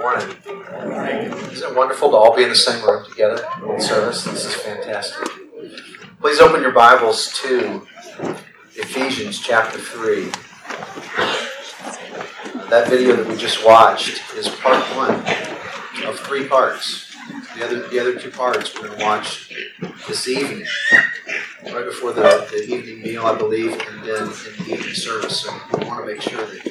Morning. Isn't it wonderful to all be in the same room together in service? This is fantastic. Please open your Bibles to Ephesians chapter 3. That video that we just watched is part one of three parts. The other, the other two parts we're going to watch this evening, right before the, the evening meal, I believe, and then in the evening service. So we want to make sure that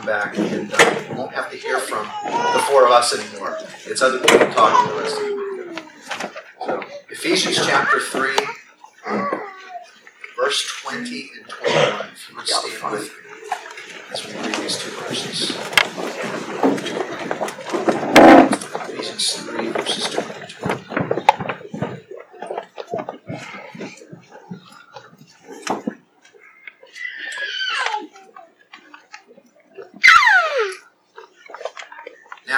come back and uh, won't have to hear from the four of us anymore. It's other people talking to us. So, Ephesians chapter 3, verse 20 and 21. If you would stand with me as we read these two verses. Ephesians 3, verses 20 and 21.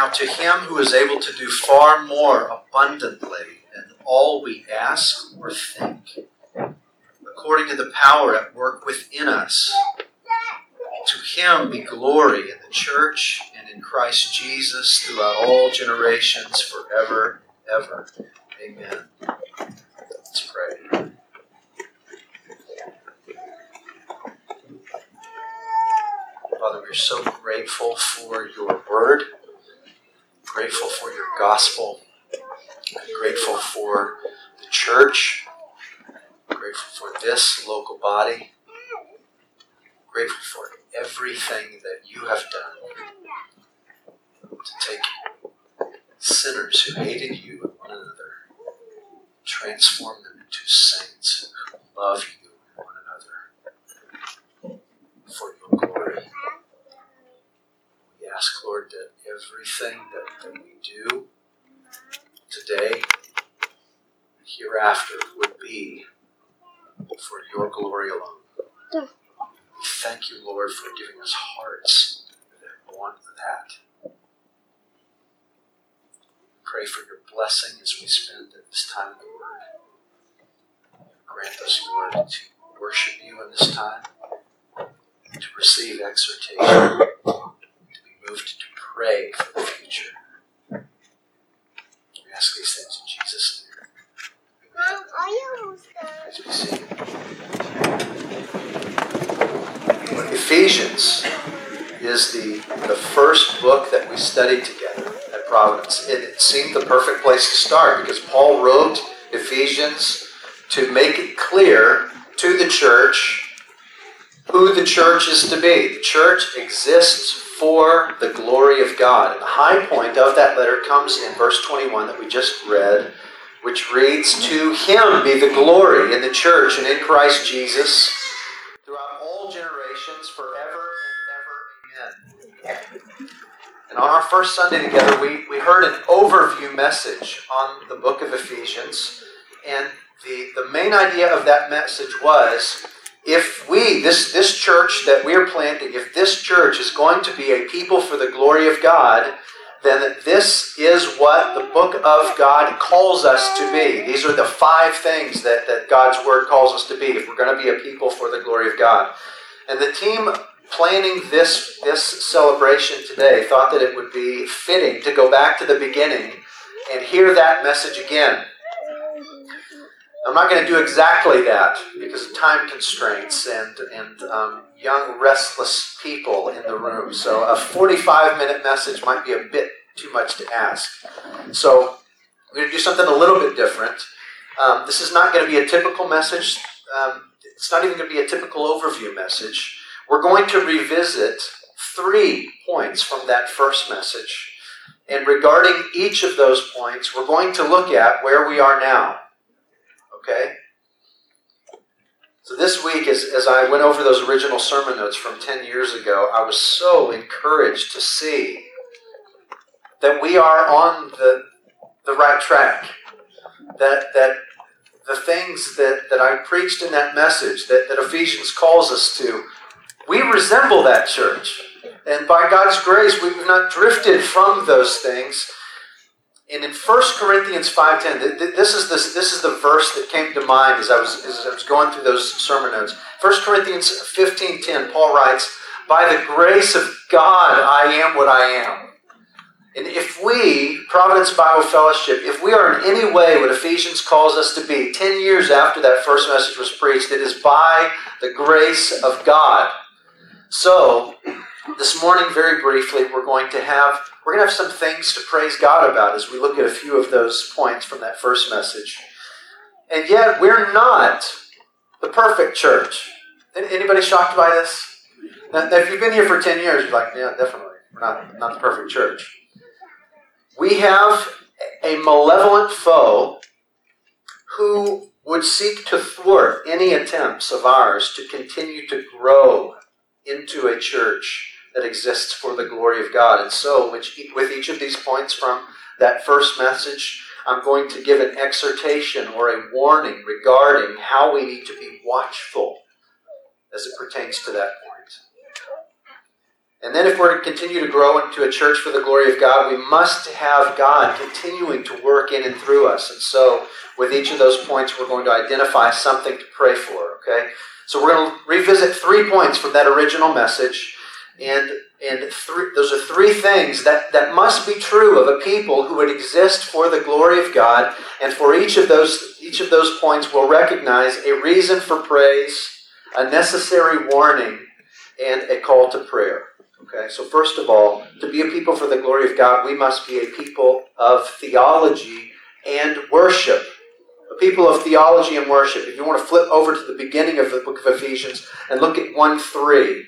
Now, to him who is able to do far more abundantly than all we ask or think, according to the power at work within us, to him be glory in the church and in Christ Jesus throughout all generations, forever, ever. Amen. Let's pray. Father, we're so grateful for your word, gospel, grateful for the church, grateful for this local body, grateful for everything that you have done to take sinners who hated you and one another, transform them into saints who love you and one another for your glory. We ask, Lord, that everything that, that we do today and hereafter would be for your glory alone. We thank you, Lord, for giving us hearts that want that. Pray for your blessing as we spend this time in the Word. Grant us, Lord, to worship you in this time, to receive exhortation, to be moved to pray for the future. We ask these things in Jesus' name. Mom, are you? As we sing. Ephesians is the, the first book that we studied together at Providence. It, it seemed the perfect place to start because Paul wrote Ephesians to make it clear to the church who the church is to be. The church exists for the glory of God. And the high point of that letter comes in verse 21 that we just read, which reads, To him be the glory in the church and in Christ Jesus throughout all generations, forever and ever. Amen. And on our first Sunday together, we, we heard an overview message on the book of Ephesians. And the, the main idea of that message was if we, this, this church that we're planting, if this church is going to be a people for the glory of God, then this is what the book of God calls us to be. These are the five things that, that God's word calls us to be if we're going to be a people for the glory of God. And the team planning this, this celebration today thought that it would be fitting to go back to the beginning and hear that message again. I'm not going to do exactly that because of time constraints and, and um, young, restless people in the room. So a 45 minute message might be a bit too much to ask. So we're going to do something a little bit different. Um, this is not going to be a typical message. Um, it's not even going to be a typical overview message. We're going to revisit three points from that first message. And regarding each of those points, we're going to look at where we are now. Okay? So this week, as, as I went over those original sermon notes from 10 years ago, I was so encouraged to see that we are on the, the right track. That, that the things that, that I preached in that message, that, that Ephesians calls us to, we resemble that church. And by God's grace, we've not drifted from those things. And in 1 Corinthians 5.10, this is, this, this is the verse that came to mind as I was, as I was going through those sermon notes. 1 Corinthians 15.10, Paul writes, by the grace of God, I am what I am. And if we, Providence Bible Fellowship, if we are in any way what Ephesians calls us to be, 10 years after that first message was preached, it is by the grace of God. So, this morning, very briefly, we're going to have we're going to have some things to praise God about as we look at a few of those points from that first message. And yet, we're not the perfect church. Anybody shocked by this? Now, if you've been here for 10 years, you're like, yeah, definitely. We're not, not the perfect church. We have a malevolent foe who would seek to thwart any attempts of ours to continue to grow into a church that exists for the glory of God. And so, with each of these points from that first message, I'm going to give an exhortation or a warning regarding how we need to be watchful as it pertains to that point. And then, if we're to continue to grow into a church for the glory of God, we must have God continuing to work in and through us. And so, with each of those points, we're going to identify something to pray for, okay? So, we're going to revisit three points from that original message. And, and three, those are three things that, that must be true of a people who would exist for the glory of God. And for each of those, each of those points, we'll recognize a reason for praise, a necessary warning, and a call to prayer. Okay, so first of all, to be a people for the glory of God, we must be a people of theology and worship. A people of theology and worship. If you want to flip over to the beginning of the book of Ephesians and look at 1 3,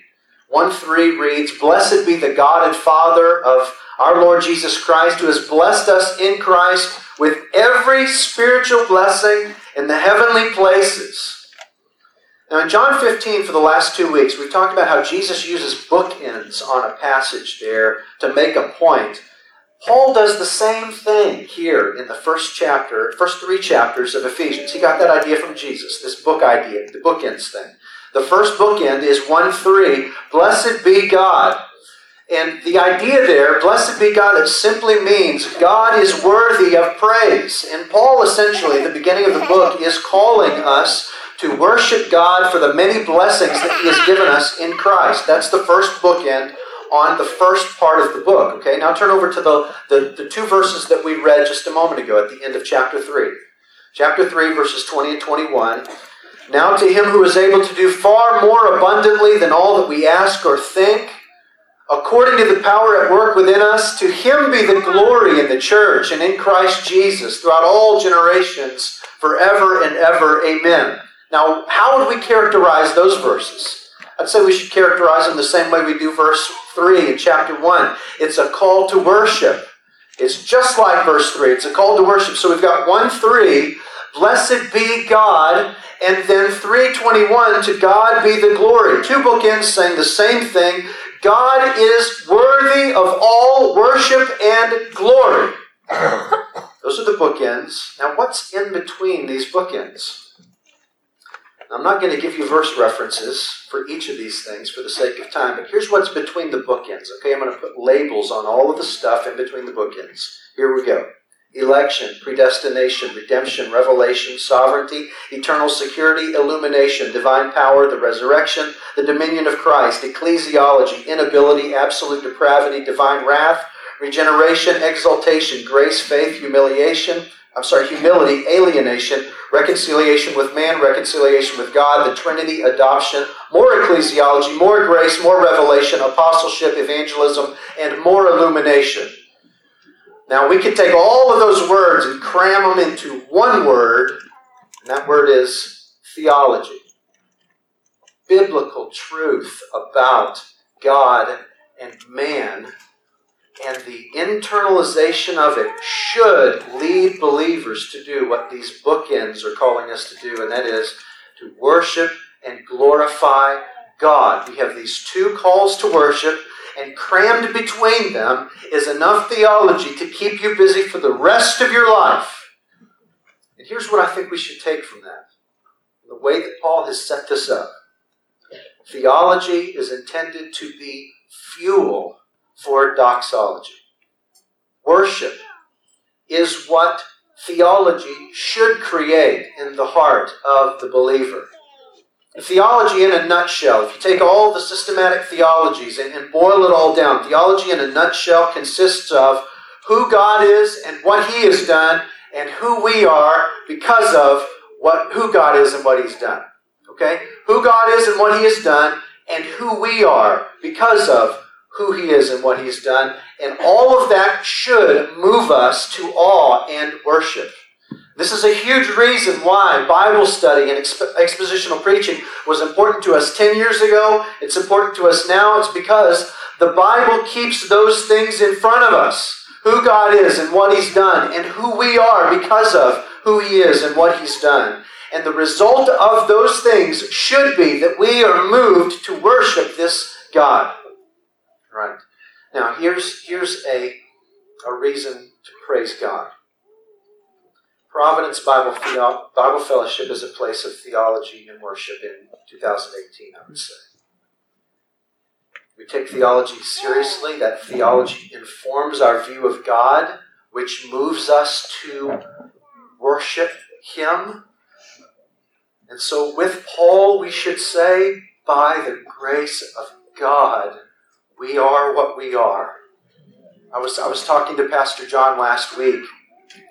1 3 reads, Blessed be the God and Father of our Lord Jesus Christ, who has blessed us in Christ with every spiritual blessing in the heavenly places. Now, in John 15, for the last two weeks, we've talked about how Jesus uses bookends on a passage there to make a point. Paul does the same thing here in the first chapter, first three chapters of Ephesians. He got that idea from Jesus, this book idea, the bookends thing. The first bookend is 1 3. Blessed be God. And the idea there, blessed be God, it simply means God is worthy of praise. And Paul, essentially, the beginning of the book, is calling us to worship God for the many blessings that He has given us in Christ. That's the first bookend on the first part of the book. Okay, now turn over to the, the, the two verses that we read just a moment ago at the end of chapter 3. Chapter 3, verses 20 and 21. Now to him who is able to do far more abundantly than all that we ask or think, according to the power at work within us, to him be the glory in the church and in Christ Jesus throughout all generations, forever and ever. Amen. Now, how would we characterize those verses? I'd say we should characterize them the same way we do verse 3 in chapter 1. It's a call to worship. It's just like verse 3. It's a call to worship. So we've got 1 3, blessed be God, and then 321 to God be the glory. Two bookends saying the same thing. God is worthy of all worship and glory. Those are the bookends. Now, what's in between these bookends? I'm not going to give you verse references for each of these things for the sake of time, but here's what's between the bookends. Okay, I'm going to put labels on all of the stuff in between the bookends. Here we go election, predestination, redemption, revelation, sovereignty, eternal security, illumination, divine power, the resurrection, the dominion of Christ, ecclesiology, inability, absolute depravity, divine wrath, regeneration, exaltation, grace, faith, humiliation, I'm sorry, humility, alienation, reconciliation with man, reconciliation with God, the Trinity, adoption, more ecclesiology, more grace, more revelation, apostleship, evangelism, and more illumination. Now, we could take all of those words and cram them into one word, and that word is theology. Biblical truth about God and man, and the internalization of it should lead believers to do what these bookends are calling us to do, and that is to worship and glorify God. We have these two calls to worship and crammed between them is enough theology to keep you busy for the rest of your life. And here's what I think we should take from that the way that Paul has set this up. Theology is intended to be fuel for doxology. Worship is what theology should create in the heart of the believer. Theology in a nutshell, if you take all the systematic theologies and, and boil it all down, theology in a nutshell consists of who God is and what He has done, and who we are because of what who God is and what He's done. Okay? Who God is and what He has done, and who we are because of who He is and what He's done. And all of that should move us to awe and worship. This is a huge reason why Bible study and exp- expositional preaching was important to us 10 years ago. It's important to us now. It's because the Bible keeps those things in front of us who God is and what He's done, and who we are because of who He is and what He's done. And the result of those things should be that we are moved to worship this God. Right. Now, here's, here's a, a reason to praise God. Providence Bible, Theo- Bible Fellowship is a place of theology and worship in 2018, I would say. We take theology seriously. That theology informs our view of God, which moves us to worship Him. And so, with Paul, we should say, by the grace of God, we are what we are. I was, I was talking to Pastor John last week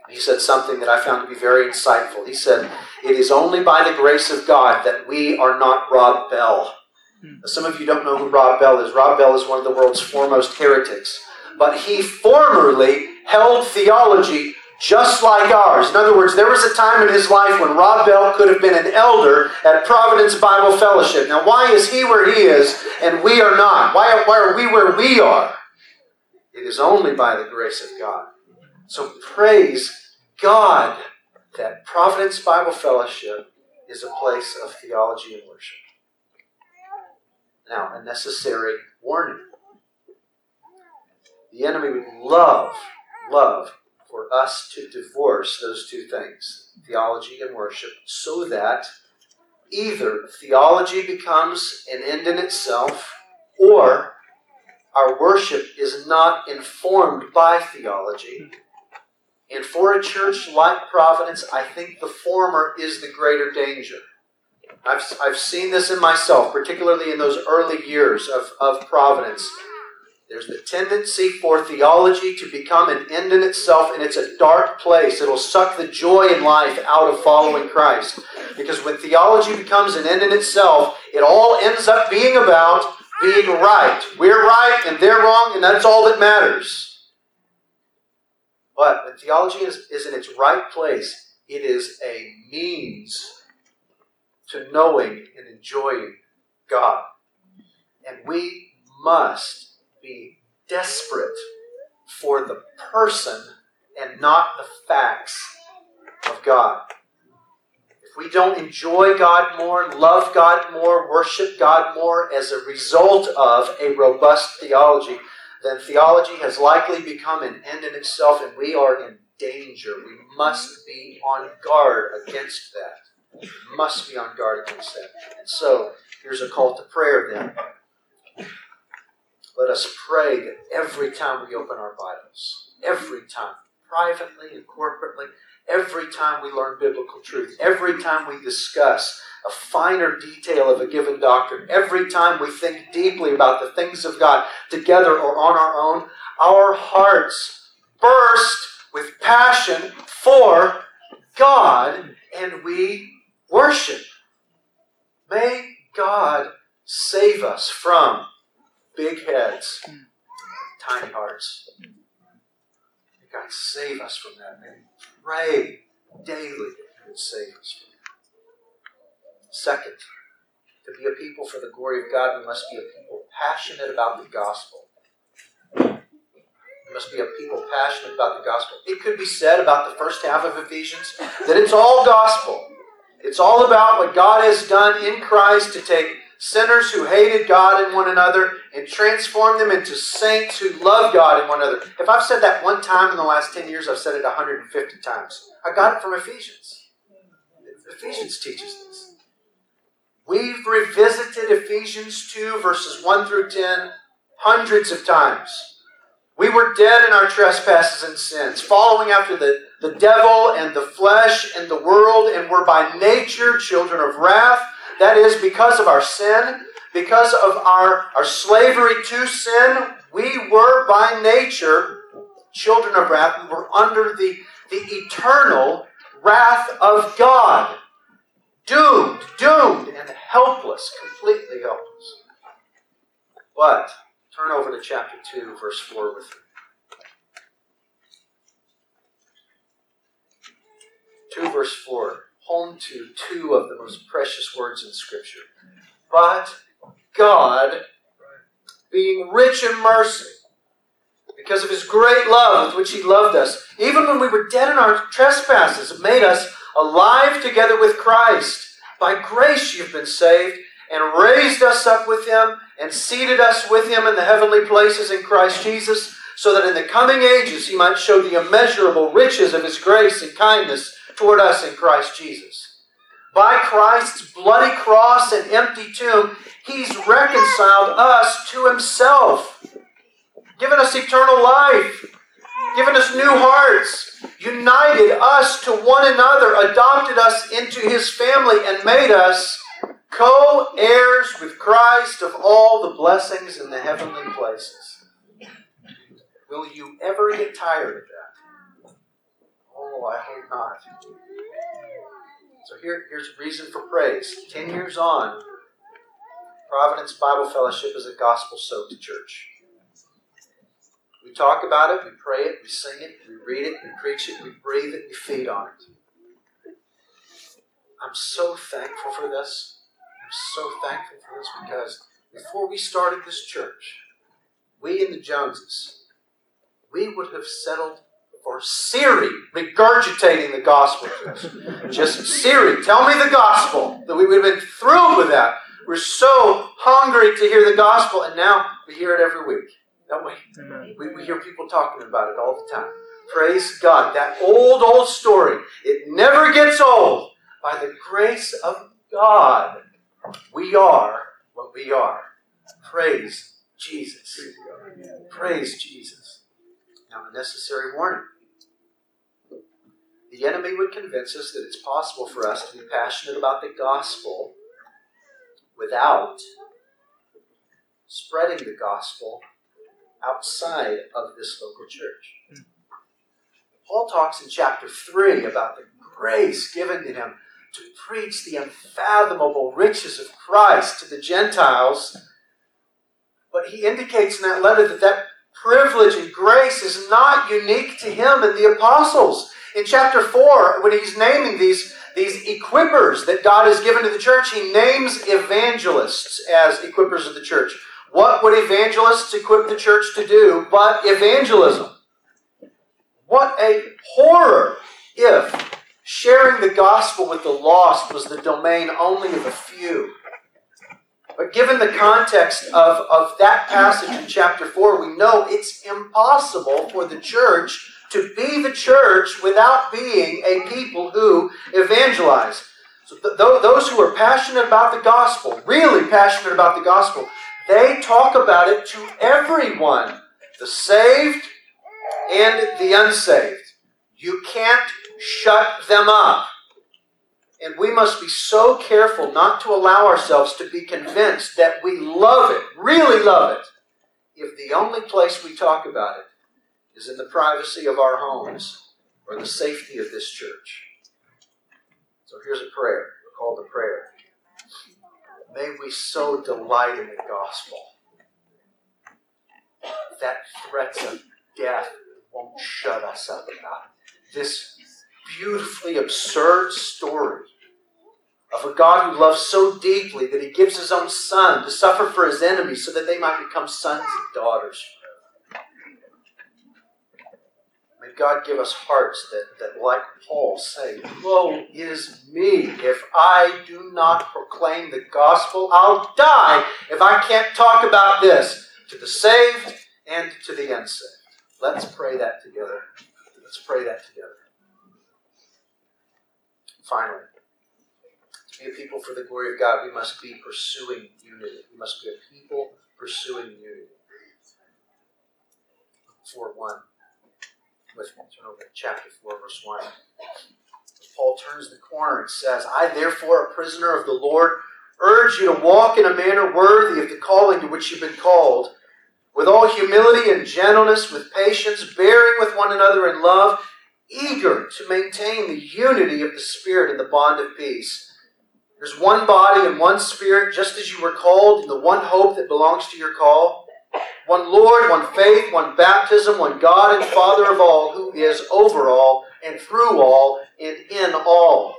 he said something that I found to be very insightful. He said, It is only by the grace of God that we are not Rob Bell. Hmm. Now, some of you don't know who Rob Bell is. Rob Bell is one of the world's foremost heretics. But he formerly held theology just like ours. In other words, there was a time in his life when Rob Bell could have been an elder at Providence Bible Fellowship. Now, why is he where he is and we are not? Why, why are we where we are? It is only by the grace of God. So praise God that Providence Bible Fellowship is a place of theology and worship. Now, a necessary warning. The enemy would love, love for us to divorce those two things, theology and worship, so that either theology becomes an end in itself or our worship is not informed by theology and for a church like Providence, I think the former is the greater danger. I've, I've seen this in myself, particularly in those early years of, of Providence. There's the tendency for theology to become an end in itself, and it's a dark place. It'll suck the joy in life out of following Christ. Because when theology becomes an end in itself, it all ends up being about being right. We're right, and they're wrong, and that's all that matters. But when theology is, is in its right place, it is a means to knowing and enjoying God. And we must be desperate for the person and not the facts of God. If we don't enjoy God more, love God more, worship God more as a result of a robust theology, then theology has likely become an end in itself, and we are in danger. We must be on guard against that. We must be on guard against that. And so, here's a call to prayer then. Let us pray that every time we open our Bibles, every time, privately and corporately, every time we learn biblical truth, every time we discuss a finer detail of a given doctrine. Every time we think deeply about the things of God, together or on our own, our hearts burst with passion for God and we worship. May God save us from big heads, tiny hearts. God save us from that. May pray daily that He would save us from Second, to be a people for the glory of God, we must be a people passionate about the gospel. We must be a people passionate about the gospel. It could be said about the first half of Ephesians that it's all gospel. It's all about what God has done in Christ to take sinners who hated God and one another and transform them into saints who love God and one another. If I've said that one time in the last 10 years, I've said it 150 times. I got it from Ephesians. Ephesians teaches this. We've revisited Ephesians 2, verses 1 through 10, hundreds of times. We were dead in our trespasses and sins, following after the, the devil and the flesh and the world, and were by nature children of wrath, That is, because of our sin, because of our, our slavery to sin, we were by nature children of wrath. We were under the, the eternal wrath of God. Doomed, doomed, and helpless, completely helpless. But turn over to chapter 2, verse 4 with me. 2 verse 4, home to two of the most precious words in Scripture. But God, being rich in mercy, because of his great love with which he loved us, even when we were dead in our trespasses, made us alive together with Christ. By grace you've been saved, and raised us up with him, and seated us with him in the heavenly places in Christ Jesus, so that in the coming ages he might show the immeasurable riches of his grace and kindness toward us in Christ Jesus. By Christ's bloody cross and empty tomb, He's reconciled us to Himself, given us eternal life, given us new hearts, united us to one another, adopted us into His family, and made us co heirs with Christ of all the blessings in the heavenly places. Will you ever get tired of that? Oh, I hope not. So here, here's a reason for praise. Ten years on, Providence Bible Fellowship is a gospel soaked church. We talk about it, we pray it, we sing it, we read it, we preach it, we breathe it, we feed on it. I'm so thankful for this. I'm so thankful for this because before we started this church, we in the Joneses, we would have settled for Siri regurgitating the gospel to us. Just Siri, tell me the gospel. That we would have been thrilled with that. We're so hungry to hear the gospel, and now we hear it every week, don't we? We, we hear people talking about it all the time. Praise God. That old, old story, it never gets old. By the grace of God, we are what we are. Praise Jesus. Praise Jesus. Now, a necessary warning. The enemy would convince us that it's possible for us to be passionate about the gospel without spreading the gospel outside of this local church. Paul talks in chapter 3 about the grace given to him to preach the unfathomable riches of Christ to the Gentiles. But he indicates in that letter that that privilege and grace is not unique to him and the apostles. In chapter 4, when he's naming these these equippers that God has given to the church, he names evangelists as equippers of the church. What would evangelists equip the church to do but evangelism? What a horror if sharing the gospel with the lost was the domain only of a few. But given the context of, of that passage in chapter 4, we know it's impossible for the church to be the church without being a people who evangelize. So th- those who are passionate about the gospel, really passionate about the gospel, they talk about it to everyone the saved and the unsaved. You can't shut them up. And we must be so careful not to allow ourselves to be convinced that we love it, really love it, if the only place we talk about it is in the privacy of our homes or the safety of this church. So here's a prayer, a call to prayer. May we so delight in the gospel that threats of death won't shut us up about it. This beautifully absurd story of a God who loves so deeply that he gives his own son to suffer for his enemies so that they might become sons and daughters God give us hearts that, that, like Paul, say, Woe is me if I do not proclaim the gospel. I'll die if I can't talk about this to the saved and to the unsaved. Let's pray that together. Let's pray that together. Finally, to be a people for the glory of God, we must be pursuing unity. We must be a people pursuing unity. 4 1 me. Turn over to chapter 4, verse 1. Paul turns the corner and says, I, therefore, a prisoner of the Lord, urge you to walk in a manner worthy of the calling to which you've been called, with all humility and gentleness, with patience, bearing with one another in love, eager to maintain the unity of the Spirit in the bond of peace. There's one body and one Spirit, just as you were called in the one hope that belongs to your call. One Lord, one faith, one baptism, one God and Father of all, who is over all and through all and in all.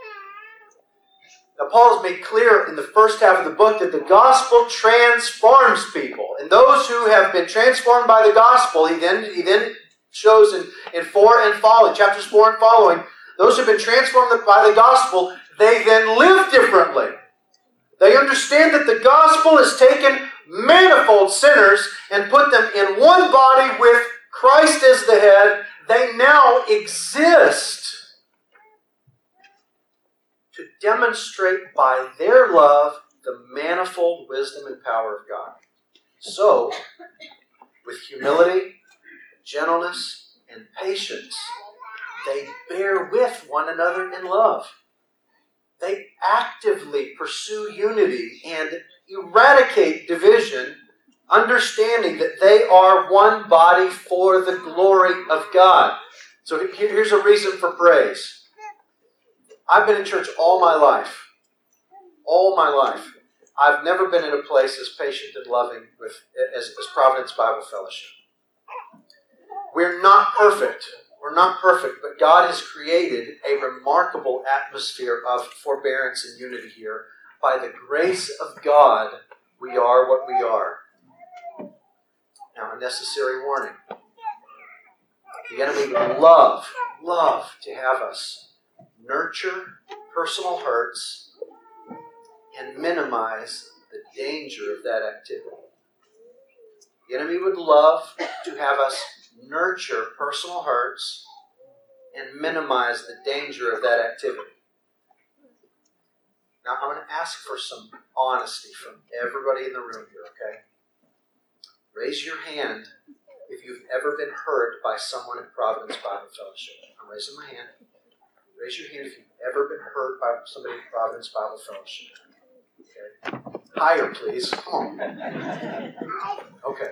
Now, Paul has made clear in the first half of the book that the gospel transforms people. And those who have been transformed by the gospel, he then, he then shows in, in 4 and following, chapters 4 and following, those who have been transformed by the gospel, they then live differently. They understand that the gospel has taken manifold sinners and put them in one body with Christ as the head. They now exist to demonstrate by their love the manifold wisdom and power of God. So, with humility, gentleness, and patience, they bear with one another in love. They actively pursue unity and eradicate division, understanding that they are one body for the glory of God. So here's a reason for praise. I've been in church all my life. All my life. I've never been in a place as patient and loving with as, as Providence Bible Fellowship. We're not perfect. We're not perfect, but God has created a remarkable atmosphere of forbearance and unity here. By the grace of God, we are what we are. Now, a necessary warning. The enemy would love, love to have us nurture personal hurts and minimize the danger of that activity. The enemy would love to have us nurture personal hurts and minimize the danger of that activity. Now, I'm going to ask for some honesty from everybody in the room here, okay? Raise your hand if you've ever been hurt by someone at Providence Bible Fellowship. I'm raising my hand. Raise your hand if you've ever been hurt by somebody at Providence Bible Fellowship. Okay. Higher, please. Come on. Okay.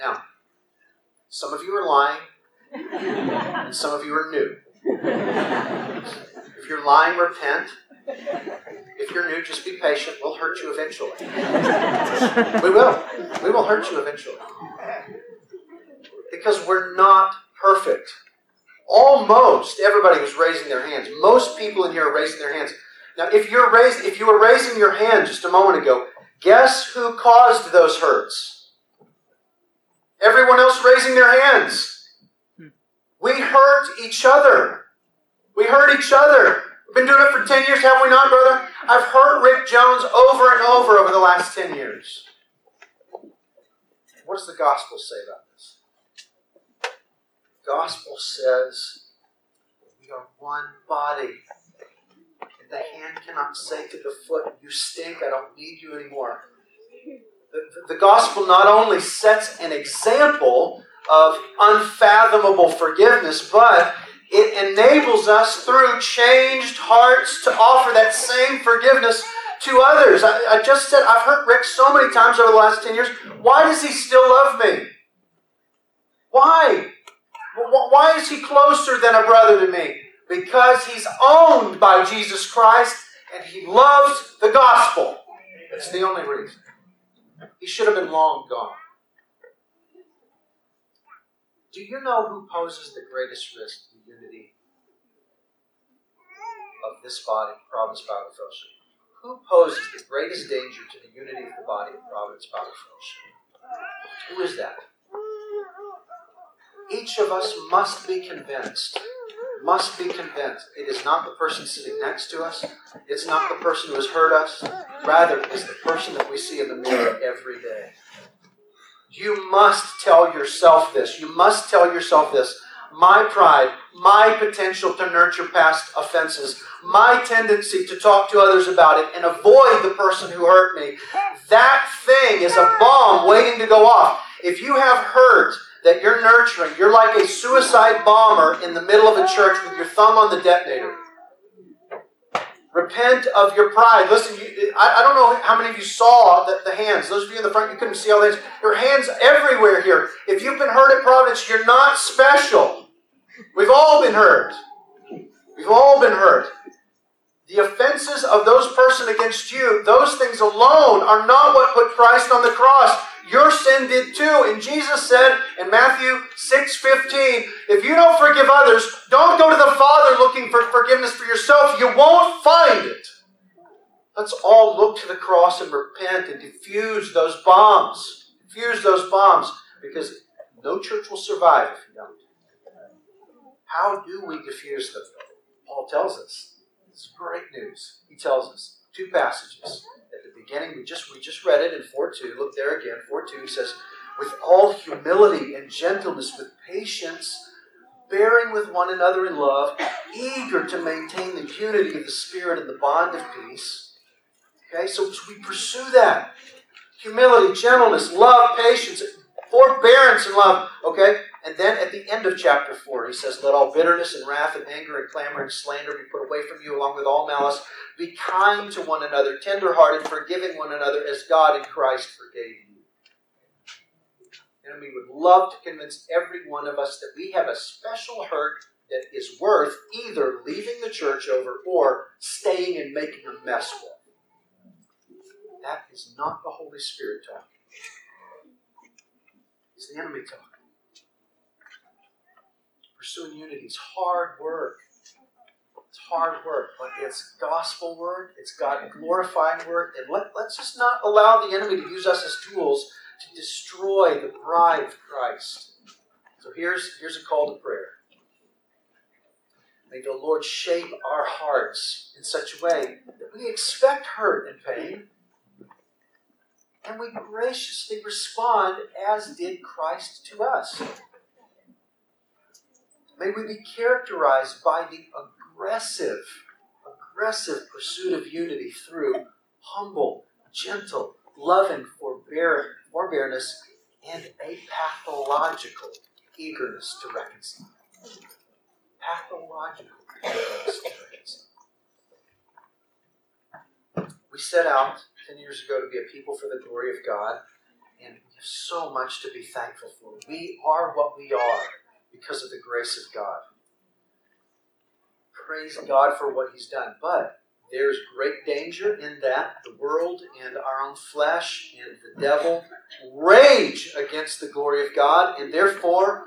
Now, some of you are lying, and some of you are new. If you're lying, repent. If you're new, just be patient. We'll hurt you eventually. We will. We will hurt you eventually. Because we're not perfect. Almost everybody was raising their hands. Most people in here are raising their hands. Now, if you're raised, if you were raising your hand just a moment ago, guess who caused those hurts? Everyone else raising their hands. We hurt each other. We hurt each other. Been doing it for 10 years, have we not, brother? I've hurt Rick Jones over and over over the last 10 years. What does the gospel say about this? The gospel says we are one body. And the hand cannot say to the foot, You stink, I don't need you anymore. The, the gospel not only sets an example of unfathomable forgiveness, but it enables us through changed hearts to offer that same forgiveness to others. I, I, just said, I've hurt Rick so many times over the last 10 years. Why does he still love me? Why? Why is he closer than a brother to me? Because he's owned by Jesus Christ and he loves the gospel. That's the only reason. He should have been long gone. Do you know who poses the greatest risk of this body, Providence Bible Fellowship? Who poses the greatest danger to the unity of the body of Providence Bible Fellowship? Who is that? each of us must be convinced. Must be convinced. It is not the person sitting next to us. It's not the person who has hurt us. Rather, it's the person that we see in the mirror every day. You must tell yourself this. You must tell yourself this. My pride, my potential to nurture past offenses, my tendency to talk to others about it and avoid the person who hurt me, that thing is a bomb waiting to go off. If you have hurt that you're nurturing. You're like a suicide bomber in the middle of a church with your thumb on the detonator. Repent of your pride. Listen, you, I, I, don't know how many of you saw the, the, hands. Those of you in the front, you couldn't see all these. There are hands everywhere here. If you've been hurt at Providence, you're not special. We've all been hurt. We've all been hurt. The offenses of those person against you, those things alone are not what put Christ on the cross. Your sin did too. And Jesus said in Matthew 6 15, if you don't forgive others, don't go to the Father looking for forgiveness for yourself. You won't find it. Let's all look to the cross and repent and defuse those bombs. Defuse those bombs because no church will survive if you don't. How do we diffuse them? Paul tells us. It's great news. He tells us two passages At the beginning, we just we just read it in 4.2. Look there again, 4.2. He says, with all humility and gentleness, with patience, bearing with one another in love, eager to maintain the unity of the Spirit and the bond of peace. Okay, so we pursue that. Humility, gentleness, love, patience, forbearance, and love. Okay? And then at the end of chapter 4, he says, Let all bitterness and wrath and anger and clamor and slander be put away from you, along with all malice. Be kind to one another, tenderhearted, forgiving one another, as God in Christ forgave you. And we would love to convince every one of us that we have a special hurt that is worth either leaving the church over or staying and making a mess with. That is not the Holy Spirit talking. It's the enemy talking. Pursuing unity is hard work. It's hard work, but it's gospel work, it's God glorifying work, and let, let's just not allow the enemy to use us as tools to destroy the bride of Christ. So here's, here's a call to prayer. May the Lord shape our hearts in such a way that we expect hurt and pain, and we graciously respond as did Christ to us. May we be characterized by the aggressive, aggressive pursuit of unity through humble, gentle, loving forbearance and a pathological eagerness to reconcile. Pathological eagerness to reconcile. We set out 10 years ago to be a people for the glory of God, and we have so much to be thankful for. We are what we are because of the grace of God. Praise God for what He's done. But there's great danger in that the world and our own flesh and the devil rage against the glory of God, and therefore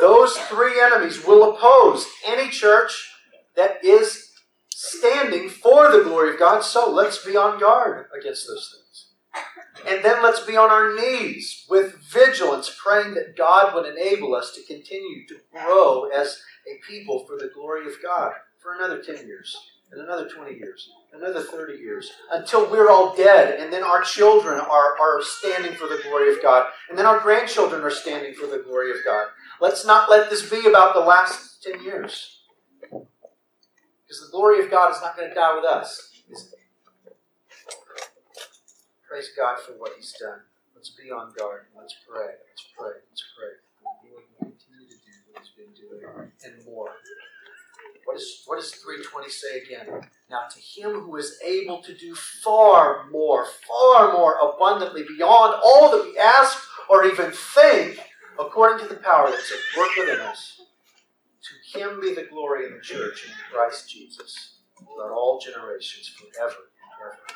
those three enemies will oppose any church that is standing for the glory of God. So let's be on guard against those things. And then let's be on our knees with vigilance, praying that God would enable us to continue to grow as a people for the glory of God for another 10 years, and another 20 years, another 30 years, until we're all dead, and then our children are, are standing for the glory of God, and then our grandchildren are standing for the glory of God. Let's not let this be about the last 10 years. Because the glory of God is not going to die with us? Praise God for what He's done. Let's be on guard. Let's pray. Let's pray. Let's pray. Lord will continue to do what He's been doing and more. What, is, what does 320 say again? Now, to him who is able to do far more, far more abundantly beyond all that we ask or even think, according to the power that's at work within us, to him be the glory in the church in Christ Jesus, throughout all generations, forever and ever.